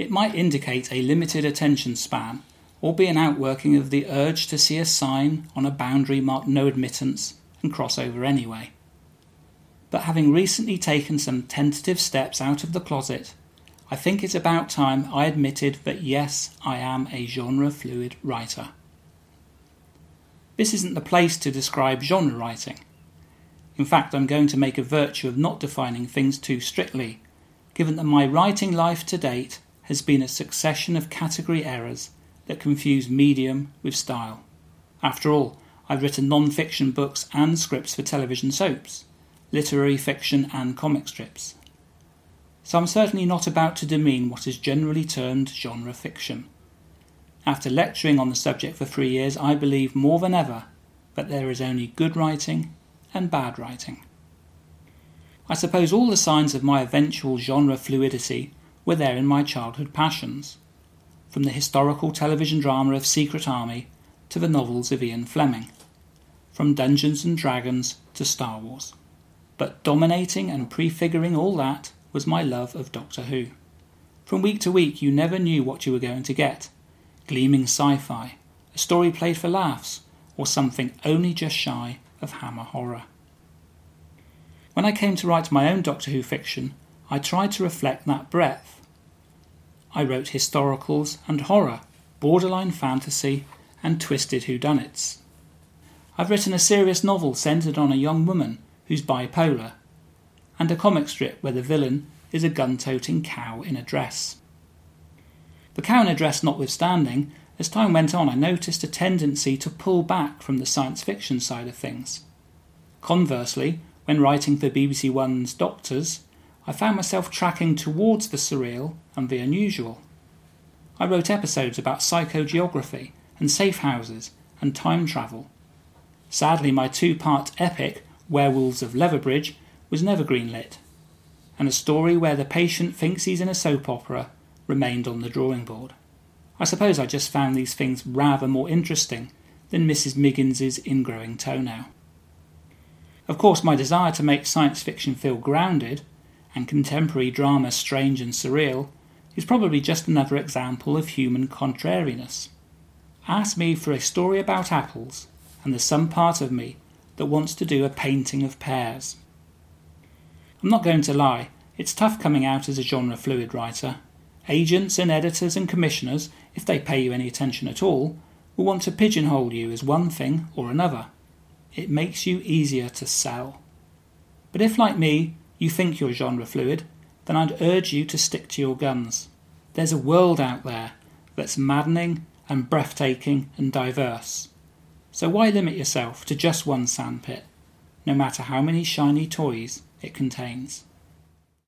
it might indicate a limited attention span or be an outworking of the urge to see a sign on a boundary marked no admittance and cross over anyway. But having recently taken some tentative steps out of the closet, I think it's about time I admitted that yes, I am a genre fluid writer. This isn't the place to describe genre writing. In fact, I'm going to make a virtue of not defining things too strictly, given that my writing life to date has been a succession of category errors that confuse medium with style. After all, I've written non fiction books and scripts for television soaps, literary fiction and comic strips. So I'm certainly not about to demean what is generally termed genre fiction. After lecturing on the subject for three years, I believe more than ever that there is only good writing and bad writing. I suppose all the signs of my eventual genre fluidity were there in my childhood passions, from the historical television drama of Secret Army to the novels of Ian Fleming, from Dungeons and Dragons to Star Wars. But dominating and prefiguring all that was my love of Doctor Who. From week to week, you never knew what you were going to get gleaming sci fi, a story played for laughs, or something only just shy of hammer horror. When I came to write my own Doctor Who fiction, I tried to reflect that breadth. I wrote historicals and horror, borderline fantasy, and twisted whodunits. I've written a serious novel centered on a young woman who's bipolar, and a comic strip where the villain is a gun toting cow in a dress. The cow in a dress notwithstanding, as time went on, I noticed a tendency to pull back from the science fiction side of things. Conversely, when writing for BBC One's Doctors, I found myself tracking towards the surreal and the unusual. I wrote episodes about psychogeography and safe houses and time travel. Sadly, my two part epic, Werewolves of Leverbridge, was never greenlit, and a story where the patient thinks he's in a soap opera remained on the drawing board. I suppose I just found these things rather more interesting than Mrs. Miggins's ingrowing toenail. Of course, my desire to make science fiction feel grounded and contemporary drama strange and surreal is probably just another example of human contrariness. Ask me for a story about apples, and there's some part of me that wants to do a painting of pears. I'm not going to lie, it's tough coming out as a genre fluid writer, Agents and editors and commissioners, if they pay you any attention at all, will want to pigeonhole you as one thing or another. It makes you easier to sell. But if, like me, you think you're genre fluid, then I'd urge you to stick to your guns. There's a world out there that's maddening and breathtaking and diverse. So why limit yourself to just one sandpit, no matter how many shiny toys it contains?